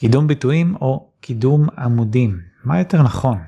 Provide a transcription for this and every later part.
קידום ביטויים או קידום עמודים, מה יותר נכון?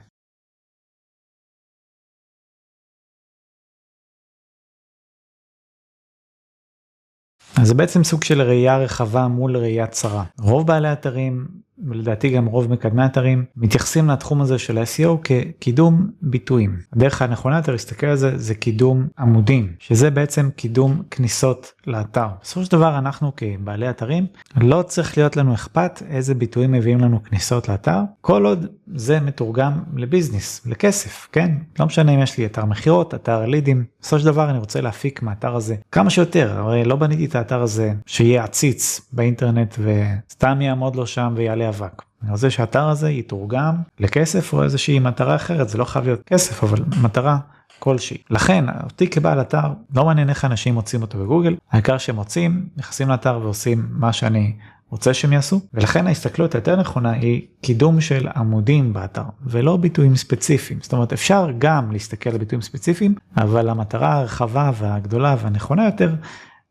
אז זה בעצם סוג של ראייה רחבה מול ראייה צרה. רוב בעלי אתרים ולדעתי גם רוב מקדמי אתרים מתייחסים לתחום הזה של SEO כקידום ביטויים. הדרך הנכונה יותר להסתכל על זה זה קידום עמודים שזה בעצם קידום כניסות לאתר. בסופו של דבר אנחנו כבעלי אתרים לא צריך להיות לנו אכפת איזה ביטויים מביאים לנו כניסות לאתר כל עוד זה מתורגם לביזנס לכסף כן לא משנה אם יש לי אתר מכירות אתר לידים בסופו של דבר אני רוצה להפיק מהאתר הזה כמה שיותר הרי לא בניתי את האתר הזה שיהיה עציץ באינטרנט וסתם יעמוד לו שם ויעלה אבק. אני רוצה שהאתר הזה יתורגם לכסף או איזושהי מטרה אחרת זה לא חייב להיות כסף אבל מטרה כלשהי. לכן אותי כבעל אתר לא מעניין איך אנשים מוצאים אותו בגוגל העיקר שהם מוצאים נכנסים לאתר ועושים מה שאני רוצה שהם יעשו ולכן ההסתכלות היותר נכונה היא קידום של עמודים באתר ולא ביטויים ספציפיים זאת אומרת אפשר גם להסתכל על ביטויים ספציפיים אבל המטרה הרחבה והגדולה והנכונה יותר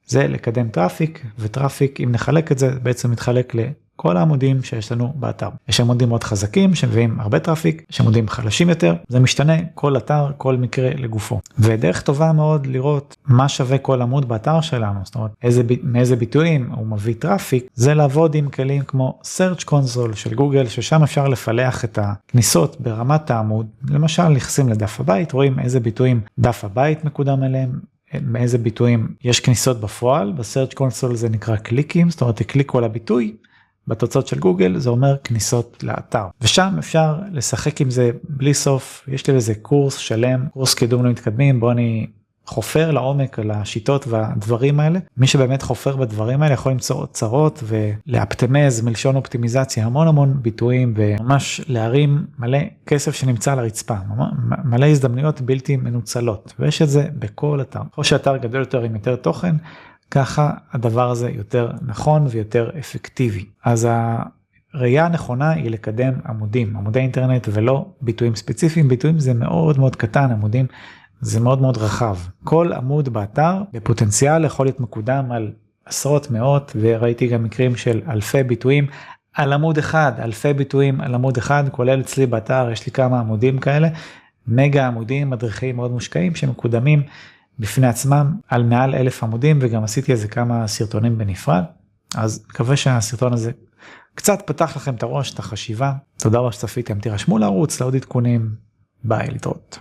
זה לקדם traffic ו traffic אם נחלק את זה בעצם מתחלק כל העמודים שיש לנו באתר. יש עמודים מאוד חזקים שמביאים הרבה traffic, יש עמודים חלשים יותר, זה משתנה כל אתר, כל מקרה לגופו. ודרך טובה מאוד לראות מה שווה כל עמוד באתר שלנו, זאת אומרת איזה, מאיזה ביטויים הוא מביא traffic, זה לעבוד עם כלים כמו search console של גוגל, ששם אפשר לפלח את הכניסות ברמת העמוד, למשל נכנסים לדף הבית, רואים איזה ביטויים דף הבית מקודם אליהם, מאיזה ביטויים יש כניסות בפועל, בסרצ' קונסול זה נקרא קליקים, זאת אומרת הקליקו על הביטוי בתוצאות של גוגל זה אומר כניסות לאתר. ושם אפשר לשחק עם זה בלי סוף. יש לי איזה קורס שלם קורס קידום למתקדמים בוא אני חופר לעומק על השיטות והדברים האלה. מי שבאמת חופר בדברים האלה יכול למצוא אוצרות ולאפטמז מלשון אופטימיזציה. המון המון ביטויים וממש להרים מלא כסף שנמצא על הרצפה. מלא הזדמנויות בלתי מנוצלות. ויש את זה בכל אתר. או שאתר גדול יותר עם יותר תוכן ככה הדבר הזה יותר נכון ויותר אפקטיבי. אז הראייה הנכונה היא לקדם עמודים, עמודי אינטרנט ולא ביטויים ספציפיים, ביטויים זה מאוד מאוד קטן, עמודים זה מאוד מאוד רחב. כל עמוד באתר בפוטנציאל יכול להיות מקודם על עשרות מאות וראיתי גם מקרים של אלפי ביטויים על עמוד אחד, אלפי ביטויים על עמוד אחד, כולל אצלי באתר יש לי כמה עמודים כאלה, מגה עמודים מדריכים מאוד מושקעים שמקודמים בפני עצמם על מעל אלף עמודים וגם עשיתי איזה כמה סרטונים בנפרד. אז מקווה שהסרטון הזה קצת פתח לכם את הראש את החשיבה. תודה רבה שצפיתם. תירשמו לערוץ לעוד עדכונים. ביי להתראות.